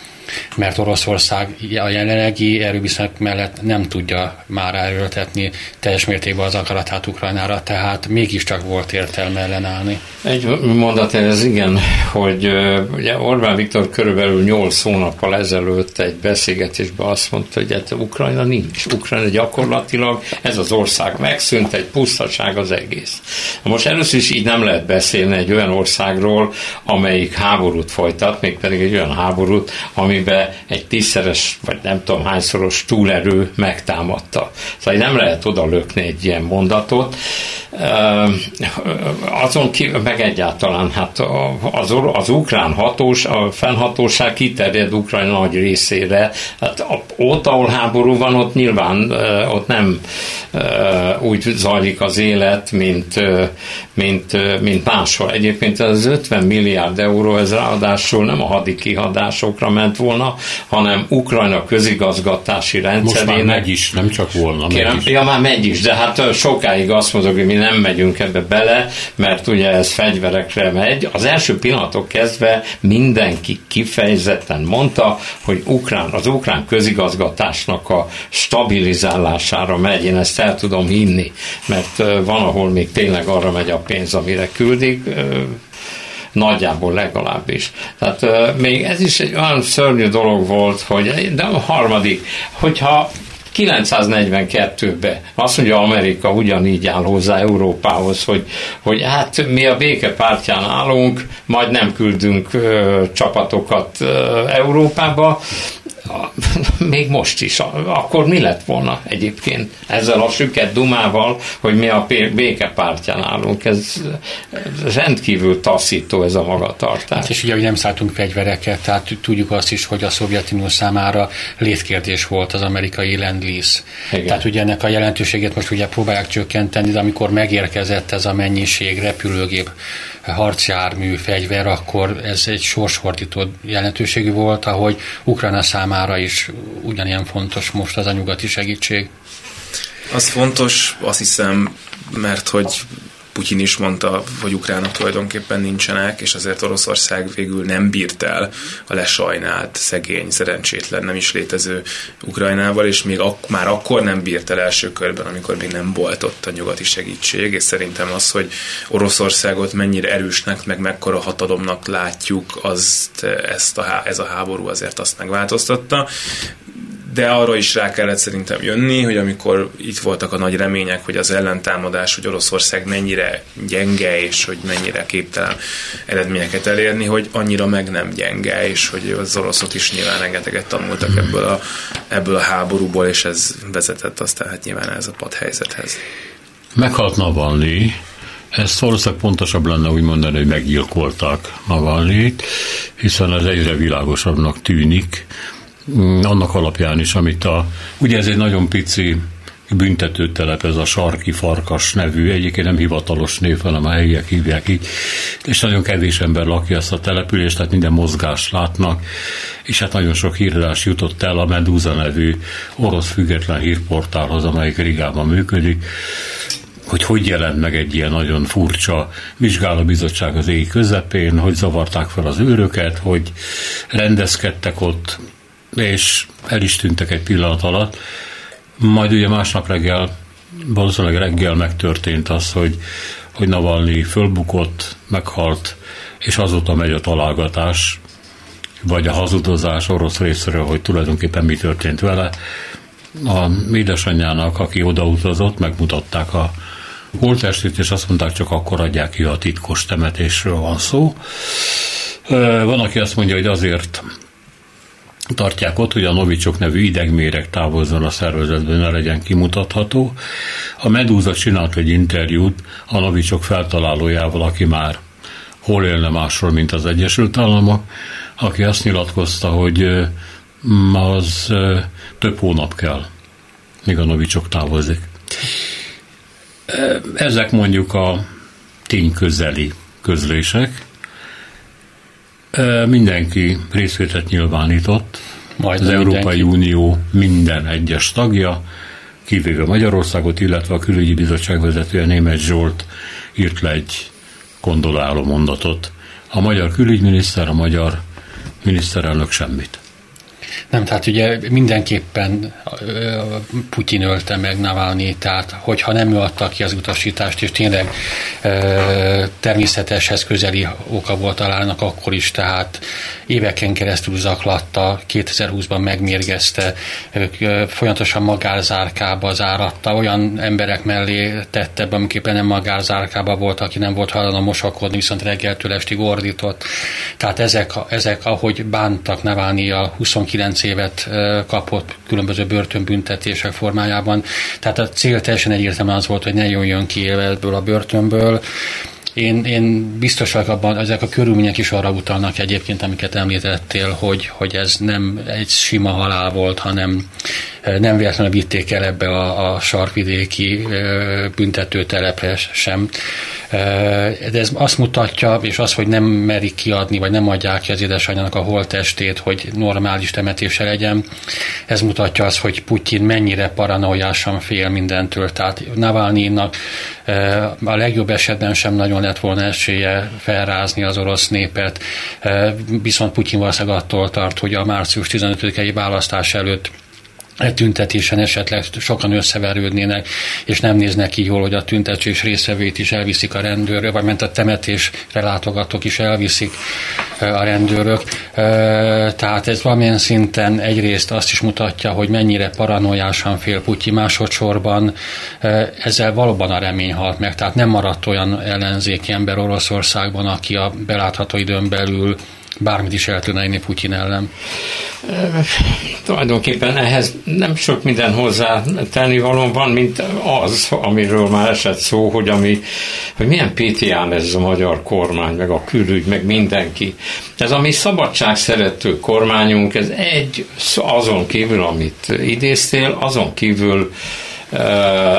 mert Oroszország a jelenlegi erőviszonyok mellett nem tudja már erőltetni teljes mértékben az akaratát Ukrajnára, tehát mégiscsak volt értelme ellenállni. Egy mondat ez igen, hogy ugye Orbán Viktor körülbelül 8 hónappal ezelőtt egy beszélgetésben azt mondta, hogy hát Ukrajna nincs. Ukrajna gyakorlatilag ez az ország megszűnt, egy pusztaság az egész. Most először is így nem lehet beszélni egy olyan országról, amelyik háborút folytat, mégpedig egy olyan háborút, ami amiben egy tízszeres, vagy nem tudom hányszoros túlerő megtámadta. Szóval nem lehet oda lökni egy ilyen mondatot. Azon kívül, meg egyáltalán hát az, az ukrán hatós, a fennhatóság kiterjed Ukrajna nagy részére. Hát ott, ahol háború van, ott nyilván ott nem úgy zajlik az élet, mint, mint, mint máshol. Egyébként az 50 milliárd euró, ez ráadásul nem a hadi kihadásokra ment volna, hanem Ukrajna közigazgatási rendszerének. Most már megy is, nem csak volna. Kérem, megy is. Ja, már megy is, de hát sokáig azt mondok, hogy mi nem megyünk ebbe bele, mert ugye ez fegyverekre megy. Az első pillanatok kezdve mindenki kifejezetten mondta, hogy ukrán, az ukrán közigazgatásnak a stabilizálására megy. Én ezt el tudom hinni, mert van, ahol még tényleg arra megy a pénz, amire küldik, nagyjából legalábbis. Tehát uh, még ez is egy olyan szörnyű dolog volt, hogy de a harmadik, hogyha 942-ben azt mondja Amerika ugyanígy áll hozzá Európához, hogy, hogy hát mi a békepártján állunk, majd nem küldünk ö, csapatokat ö, Európába, még most is. Akkor mi lett volna egyébként ezzel a süket dumával, hogy mi a békepártján állunk? Ez, rendkívül taszító ez a magatartás. Hát és ugye, hogy nem szálltunk fegyvereket, tehát tudjuk azt is, hogy a Szovjetunió számára létkérdés volt az amerikai land lease. Tehát ugye ennek a jelentőségét most ugye próbálják csökkenteni, de amikor megérkezett ez a mennyiség repülőgép, harcjármű, fegyver, akkor ez egy sorsfordító jelentőségű volt, ahogy Ukrajna számára is ugyanilyen fontos most az a nyugati segítség. Az fontos, azt hiszem, mert hogy Putyin is mondta, hogy ukránok tulajdonképpen nincsenek, és azért Oroszország végül nem bírt el a lesajnált, szegény, szerencsétlen, nem is létező Ukrajnával, és még ak- már akkor nem bírt el első körben, amikor még nem volt ott a nyugati segítség, és szerintem az, hogy Oroszországot mennyire erősnek, meg mekkora hatalomnak látjuk, az ezt a, ez a háború azért azt megváltoztatta de arra is rá kellett szerintem jönni, hogy amikor itt voltak a nagy remények, hogy az ellentámadás, hogy Oroszország mennyire gyenge, és hogy mennyire képtelen eredményeket elérni, hogy annyira meg nem gyenge, és hogy az oroszok is nyilván rengeteget tanultak ebből a, ebből a háborúból, és ez vezetett aztán hát nyilván ez a padhelyzethez. Meghalt Navalnyi, ez valószínűleg pontosabb lenne úgy mondani, hogy meggyilkolták Navalnyit, hiszen ez egyre világosabbnak tűnik, annak alapján is, amit a, ugye ez egy nagyon pici büntetőtelep, ez a Sarki Farkas nevű, egyébként nem hivatalos név, hanem a helyiek hívják így, és nagyon kevés ember lakja ezt a települést, tehát minden mozgást látnak, és hát nagyon sok híradás jutott el a Medusa nevű orosz független hírportálhoz, amelyik Rigában működik, hogy hogy jelent meg egy ilyen nagyon furcsa vizsgálóbizottság az éj közepén, hogy zavarták fel az őröket, hogy rendezkedtek ott, és el is tűntek egy pillanat alatt. Majd ugye másnap reggel, valószínűleg reggel megtörtént az, hogy, hogy Navalnyi fölbukott, meghalt, és azóta megy a találgatás, vagy a hazudozás orosz részéről, hogy tulajdonképpen mi történt vele. A édesanyjának, aki odautazott, megmutatták a holtestét, és azt mondták, csak akkor adják ki, a titkos temetésről van szó. Van, aki azt mondja, hogy azért tartják ott, hogy a novicsok nevű idegméreg távozzon a szervezetben, ne legyen kimutatható. A Medúza csinált egy interjút a novicsok feltalálójával, aki már hol élne másról, mint az Egyesült Államok, aki azt nyilatkozta, hogy az több hónap kell, míg a novicsok távozik. Ezek mondjuk a tényközeli közlések. Mindenki részvételt nyilvánított, majd az mindenki. Európai Unió minden egyes tagja, kivéve Magyarországot, illetve a külügyi bizottság vezetője Német Zsolt írt le egy gondoláló mondatot. A magyar külügyminiszter, a magyar miniszterelnök semmit. Nem, tehát ugye mindenképpen Putyin ölte meg Navalnyi, tehát hogyha nem ő adta ki az utasítást, és tényleg természeteshez közeli oka volt találnak akkor is, tehát éveken keresztül zaklatta, 2020-ban megmérgezte, folyamatosan magárzárkába záratta, olyan emberek mellé tette be, amiképpen nem magárzárkába volt, aki nem volt hajlandó mosakodni, viszont reggeltől estig ordított. Tehát ezek, ezek ahogy bántak Navalnyi a 29 9 évet kapott különböző börtönbüntetések formájában. Tehát a cél teljesen egyértelműen az volt, hogy ne jöjjön ki ebből a börtönből. Én, én biztos vagyok abban, ezek a körülmények is arra utalnak egyébként, amiket említettél, hogy, hogy ez nem egy sima halál volt, hanem nem véletlenül vitték el ebbe a, a sarkvidéki büntetőtelepre sem. De ez azt mutatja, és az, hogy nem merik kiadni, vagy nem adják ki az édesanyjának a holtestét, hogy normális temetése legyen, ez mutatja azt, hogy Putyin mennyire paranoiásan fél mindentől. Tehát Navalnyinak a legjobb esetben sem nagyon lett volna esélye felrázni az orosz népet, viszont Putyin valószínűleg attól tart, hogy a március 15-i választás előtt tüntetésen esetleg sokan összeverődnének, és nem néznek ki jól, hogy a tüntetés részevét is elviszik a rendőrök, vagy ment a temetésre látogatók is elviszik a rendőrök. Tehát ez valamilyen szinten egyrészt azt is mutatja, hogy mennyire paranoiásan fél Putyi másodszorban, ezzel valóban a remény halt meg. Tehát nem maradt olyan ellenzéki ember Oroszországban, aki a belátható időn belül bármit is el tudna inni Putyin ellen. E, tulajdonképpen ehhez nem sok minden hozzá tenni való van, mint az, amiről már esett szó, hogy, ami, hogy milyen PTA ez a magyar kormány, meg a külügy, meg mindenki. Ez a mi szabadságszerető kormányunk, ez egy azon kívül, amit idéztél, azon kívül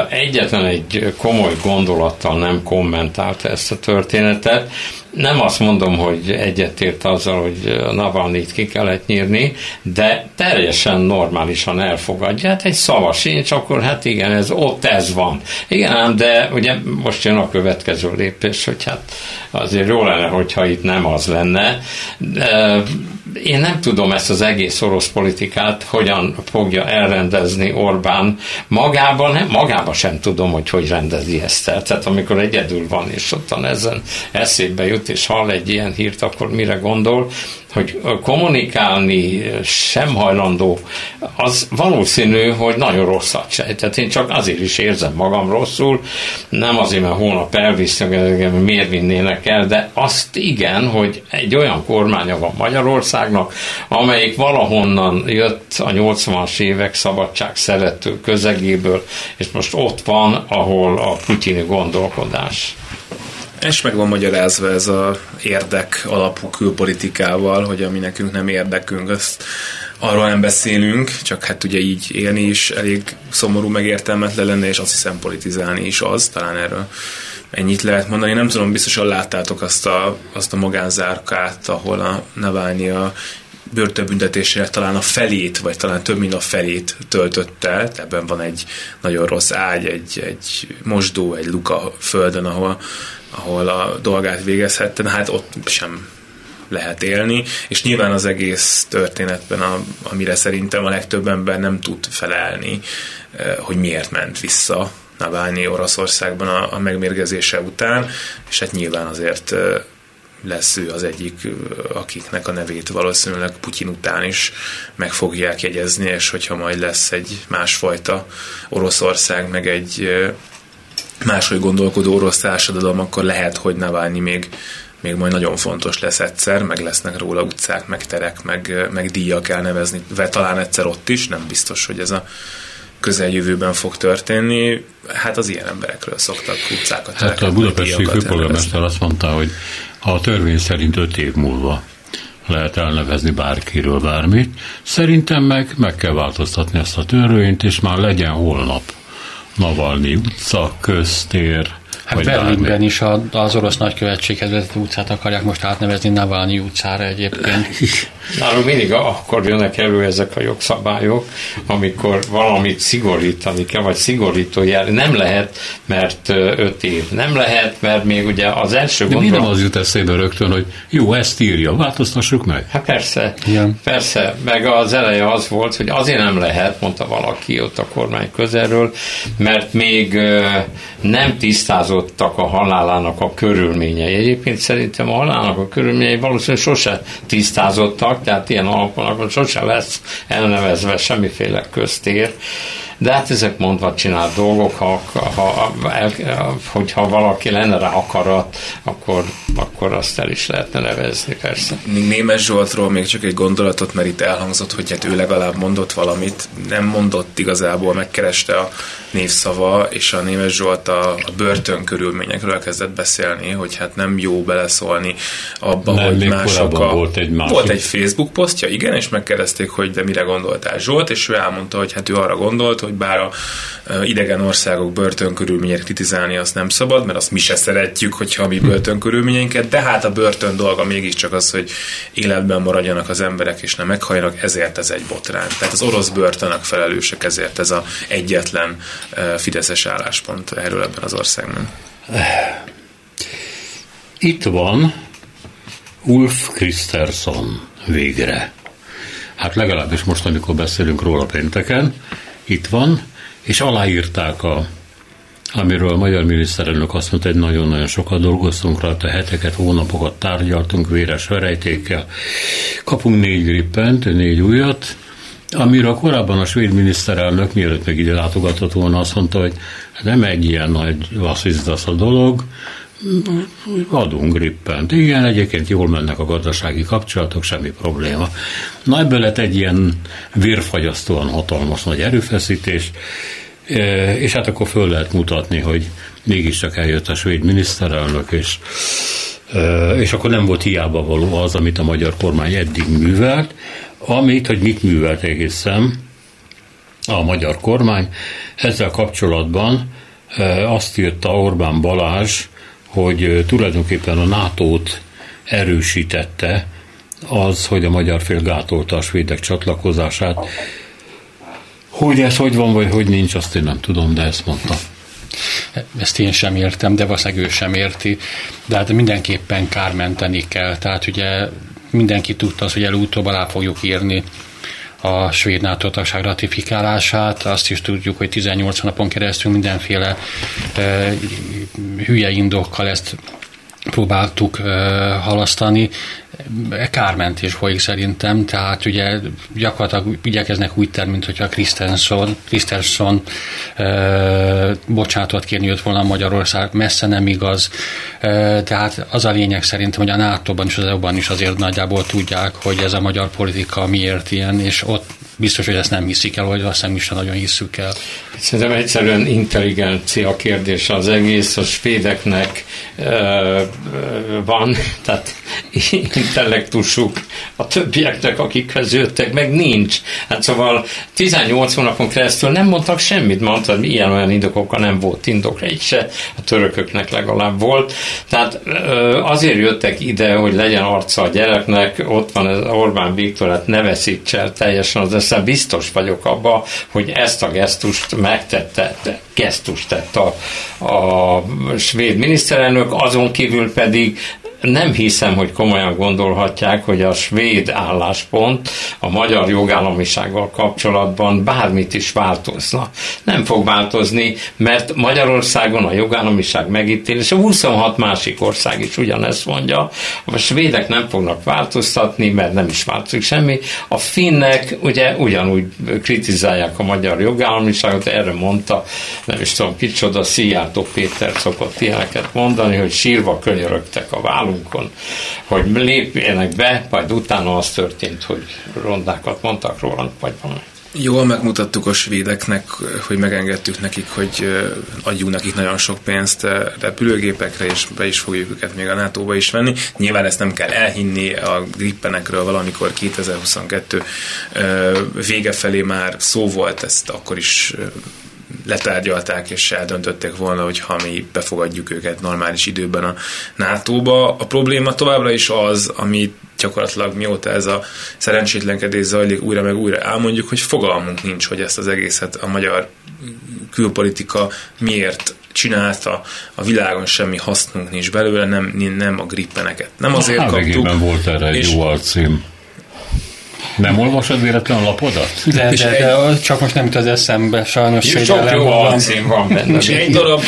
egyetlen egy komoly gondolattal nem kommentálta ezt a történetet, nem azt mondom, hogy egyetért azzal, hogy Navalnyit ki kellett nyírni, de teljesen normálisan elfogadja. Hát egy szava sincs, akkor hát igen, ez ott ez van. Igen, ám, de ugye most jön a következő lépés, hogy hát azért jó lenne, hogyha itt nem az lenne. Én nem tudom ezt az egész orosz politikát hogyan fogja elrendezni Orbán magában, nem, magában sem tudom, hogy hogy rendezi ezt el. Tehát amikor egyedül van, és ottan ezen eszébe jut, és hall egy ilyen hírt, akkor mire gondol, hogy kommunikálni sem hajlandó, az valószínű, hogy nagyon rosszat sejtett. Én csak azért is érzem magam rosszul, nem azért, mert hónap elvisznek, miért vinnének el, de azt igen, hogy egy olyan kormánya van Magyarországnak, amelyik valahonnan jött a 80-as évek szabadság szerető közegéből, és most ott van, ahol a putyini gondolkodás. És meg van magyarázva ez a érdek alapú külpolitikával, hogy ami nekünk nem érdekünk, azt arról nem beszélünk, csak hát ugye így élni is elég szomorú, megértelmetlen lenne, és azt hiszem politizálni is az, talán erről ennyit lehet mondani. Nem tudom, biztosan láttátok azt a, azt a magánzárkát, ahol a Navalnyi a börtönbüntetésére talán a felét, vagy talán több mint a felét töltött el. Ebben van egy nagyon rossz ágy, egy, egy mosdó, egy luka földön, ahol, ahol a dolgát végezhette, de hát ott sem lehet élni, és nyilván az egész történetben, a, amire szerintem a legtöbb ember nem tud felelni, eh, hogy miért ment vissza Navalnyi Oroszországban a, a megmérgezése után, és hát nyilván azért eh, lesz ő az egyik, eh, akiknek a nevét valószínűleg Putyin után is meg fogják jegyezni, és hogyha majd lesz egy másfajta Oroszország, meg egy máshogy gondolkodó orosz társadalom, akkor lehet, hogy Navalnyi még még majd nagyon fontos lesz egyszer, meg lesznek róla utcák, meg terek, meg, meg díjak elnevezni, vagy talán egyszer ott is, nem biztos, hogy ez a közeljövőben fog történni. Hát az ilyen emberekről szoktak utcákat, Hát a budapesti főpolgármester azt mondta, hogy a törvény szerint öt év múlva lehet elnevezni bárkiről bármit. Szerintem meg meg kell változtatni ezt a törvényt, és már legyen holnap Navalnyi utca, köztér, Hát Berlinben bármi. is az orosz nagykövetséghez vezető utcát akarják most átnevezni Navalnyi utcára egyébként. Nálunk mindig akkor jönnek elő ezek a jogszabályok, amikor valamit szigorítani kell, vagy szigorító jel. Nem lehet, mert öt év. Nem lehet, mert még ugye az első De gondolat... mi nem az jut eszébe rögtön, hogy jó, ezt írja, változtassuk meg? Hát persze, Igen. persze. Meg az eleje az volt, hogy azért nem lehet, mondta valaki ott a kormány közelről, mert még nem tisztázottak a halálának a körülményei. Egyébként szerintem a halálának a körülményei valószínűleg sose tisztázottak, tehát ilyen alapon sose lesz elnevezve semmiféle köztér de hát ezek mondva csinált dolgok, ha, ha, ha, hogyha valaki lenne rá akarat, akkor, akkor azt el is lehetne nevezni, persze. Némes Zsoltról még csak egy gondolatot, mert itt elhangzott, hogy hát ő legalább mondott valamit, nem mondott igazából, megkereste a névszava, és a Némes Zsolt a, a börtön körülményekről kezdett beszélni, hogy hát nem jó beleszólni abba, nem, hogy mások a... Volt egy, másik. volt egy Facebook posztja, igen, és megkérdezték, hogy de mire gondoltál Zsolt, és ő elmondta, hogy hát ő arra gondolt, hogy bár a idegen országok börtönkörülményeket kritizálni azt nem szabad, mert azt mi se szeretjük, hogyha mi börtönkörülményeinket, de hát a börtön dolga mégiscsak az, hogy életben maradjanak az emberek és nem meghajnak, ezért ez egy botrány. Tehát az orosz börtönök felelősek ezért ez a egyetlen fideszes álláspont erről ebben az országban. Itt van Ulf Kristersson végre. Hát legalábbis most, amikor beszélünk róla pénteken, itt van, és aláírták a amiről a magyar miniszterelnök azt mondta, hogy nagyon-nagyon sokat dolgoztunk rajta, heteket, hónapokat tárgyaltunk véres verejtékkel. Kapunk négy rippent, négy újat, amire korábban a svéd miniszterelnök, mielőtt meg ide látogatott volna, azt mondta, hogy nem egy ilyen nagy vasszizdasz a dolog, adunk grippent. Igen, egyébként jól mennek a gazdasági kapcsolatok, semmi probléma. Na ebből lett egy ilyen vérfagyasztóan hatalmas nagy erőfeszítés, e, és hát akkor föl lehet mutatni, hogy mégiscsak eljött a svéd miniszterelnök, és, e, és akkor nem volt hiába való az, amit a magyar kormány eddig művelt, amit, hogy mit művelt egészen a magyar kormány. Ezzel kapcsolatban e, azt írta Orbán Balázs, hogy tulajdonképpen a NATO-t erősítette az, hogy a magyar fél gátolta a svédek csatlakozását. Hogy ez hogy van, vagy hogy nincs, azt én nem tudom, de ezt mondta. Ezt én sem értem, de valószínűleg ő sem érti. De hát mindenképpen kármenteni kell. Tehát ugye mindenki tudta az, hogy előutóbb alá fogjuk írni a svéd NATO tagság ratifikálását. Azt is tudjuk, hogy 18 napon keresztül mindenféle e, hülye indokkal ezt próbáltuk e, halasztani. Kármentés folyik szerintem, tehát ugye gyakorlatilag igyekeznek úgy tenni, mint hogyha Christensen, Christensen e, bocsánatot kérni jött volna Magyarország, messze nem igaz. E, tehát az a lényeg szerintem, hogy a NATO-ban és az EU-ban is azért nagyjából tudják, hogy ez a magyar politika miért ilyen, és ott biztos, hogy ezt nem hiszik el, vagy azt nem is nagyon hisszük el. Szerintem egyszerűen intelligencia kérdése az egész, a svédeknek uh, van, tehát intellektusuk, a többieknek, akik jöttek, meg nincs. Hát szóval 18 hónapon keresztül nem mondtak semmit, mondtad, ilyen olyan indokokkal nem volt indokra, így se, a törököknek legalább volt. Tehát uh, azért jöttek ide, hogy legyen arca a gyereknek, ott van ez Orbán Viktor, hát ne veszíts el teljesen az eszem, biztos vagyok abba, hogy ezt a gesztust megtette, gesztust tett a, a svéd miniszterelnök, azon kívül pedig nem hiszem, hogy komolyan gondolhatják, hogy a svéd álláspont a magyar jogállamisággal kapcsolatban bármit is változna. Nem fog változni, mert Magyarországon a jogállamiság megítélése, 26 másik ország is ugyanezt mondja, a svédek nem fognak változtatni, mert nem is változik semmi. A finnek ugye ugyanúgy kritizálják a magyar jogállamiságot, erre mondta, nem is tudom kicsoda, Szijjártó Péter szokott ilyeneket mondani, hogy sírva könyörögtek a vállal oldalunkon, hogy lépjenek be, majd utána az történt, hogy rondákat mondtak róla, vagy valami. Jól megmutattuk a svédeknek, hogy megengedtük nekik, hogy adjunk nekik nagyon sok pénzt repülőgépekre, és be is fogjuk őket még a NATO-ba is venni. Nyilván ezt nem kell elhinni, a grippenekről valamikor 2022 vége felé már szó volt, ezt akkor is letárgyalták és eldöntötték volna, hogy ha mi befogadjuk őket normális időben a NATO-ba. A probléma továbbra is az, ami gyakorlatilag mióta ez a szerencsétlenkedés zajlik újra meg újra elmondjuk, hogy fogalmunk nincs, hogy ezt az egészet a magyar külpolitika miért csinálta, a világon semmi hasznunk nincs belőle, nem, nem a grippeneket. Nem azért kaptuk. volt erre egy jó alcím. Nem olvasod véletlenül a lapodat? De, de, de, de csak most nem jut az eszembe, sajnos Sok jó alcím van benne. Egy darab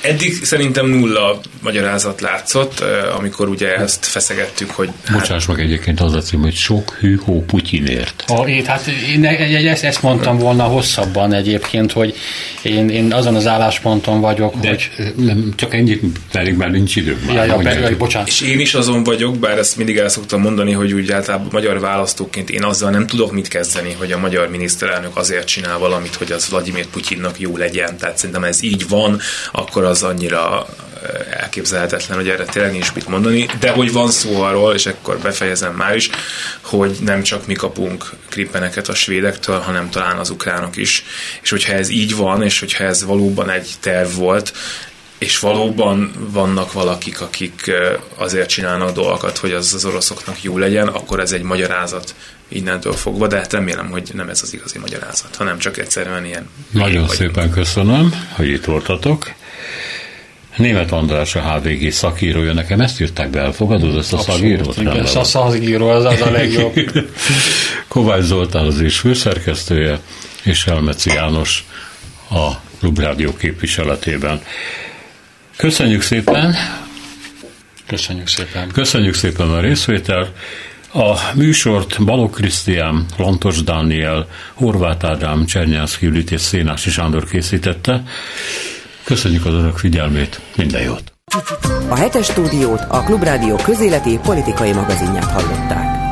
Eddig szerintem nulla magyarázat látszott, amikor ugye ezt feszegettük, hogy... Hát... Bocsáss meg egyébként az a cím, hogy sok hű hó Putyinért. Ha, én, hát én ezt, ezt mondtam volna hosszabban egyébként, hogy én, én azon az állásponton vagyok, De hogy... Nem, csak ennyit pedig már nincs idő. Már, ja, ja, be, jaj, bocsánat. És én is azon vagyok, bár ezt mindig el szoktam mondani, hogy úgy általában magyar választóként én azzal nem tudok mit kezdeni, hogy a magyar miniszterelnök azért csinál valamit, hogy az Vladimir Putyinnak jó legyen. Tehát szerintem ez így van, akkor az annyira elképzelhetetlen, hogy erre tényleg nincs mit mondani, de hogy van szó arról, és akkor befejezem már is, hogy nem csak mi kapunk krippeneket a svédektől, hanem talán az ukránok is. És hogyha ez így van, és hogyha ez valóban egy terv volt, és valóban vannak valakik, akik azért csinálnak dolgokat, hogy az az oroszoknak jó legyen, akkor ez egy magyarázat innentől fogva, de hát remélem, hogy nem ez az igazi magyarázat, hanem csak egyszerűen ilyen. Nagyon szépen köszönöm, hogy itt voltatok. Német András a HVG szakírója, nekem ezt írták be, elfogadod ezt a szakírót? Igen, ez a szakíró, az, az a legjobb. Kovács Zoltán az is főszerkesztője, és Elmeci János a Klubrádió képviseletében. Köszönjük szépen! Köszönjük szépen! Köszönjük szépen a részvételt! A műsort Balog Krisztián, Lantos Dániel, Horváth Ádám, Csernyánszki Judit és Szénási Sándor készítette. Köszönjük az önök figyelmét, minden jót! A hetes stúdiót a Klubrádió közéleti politikai magazinját hallották.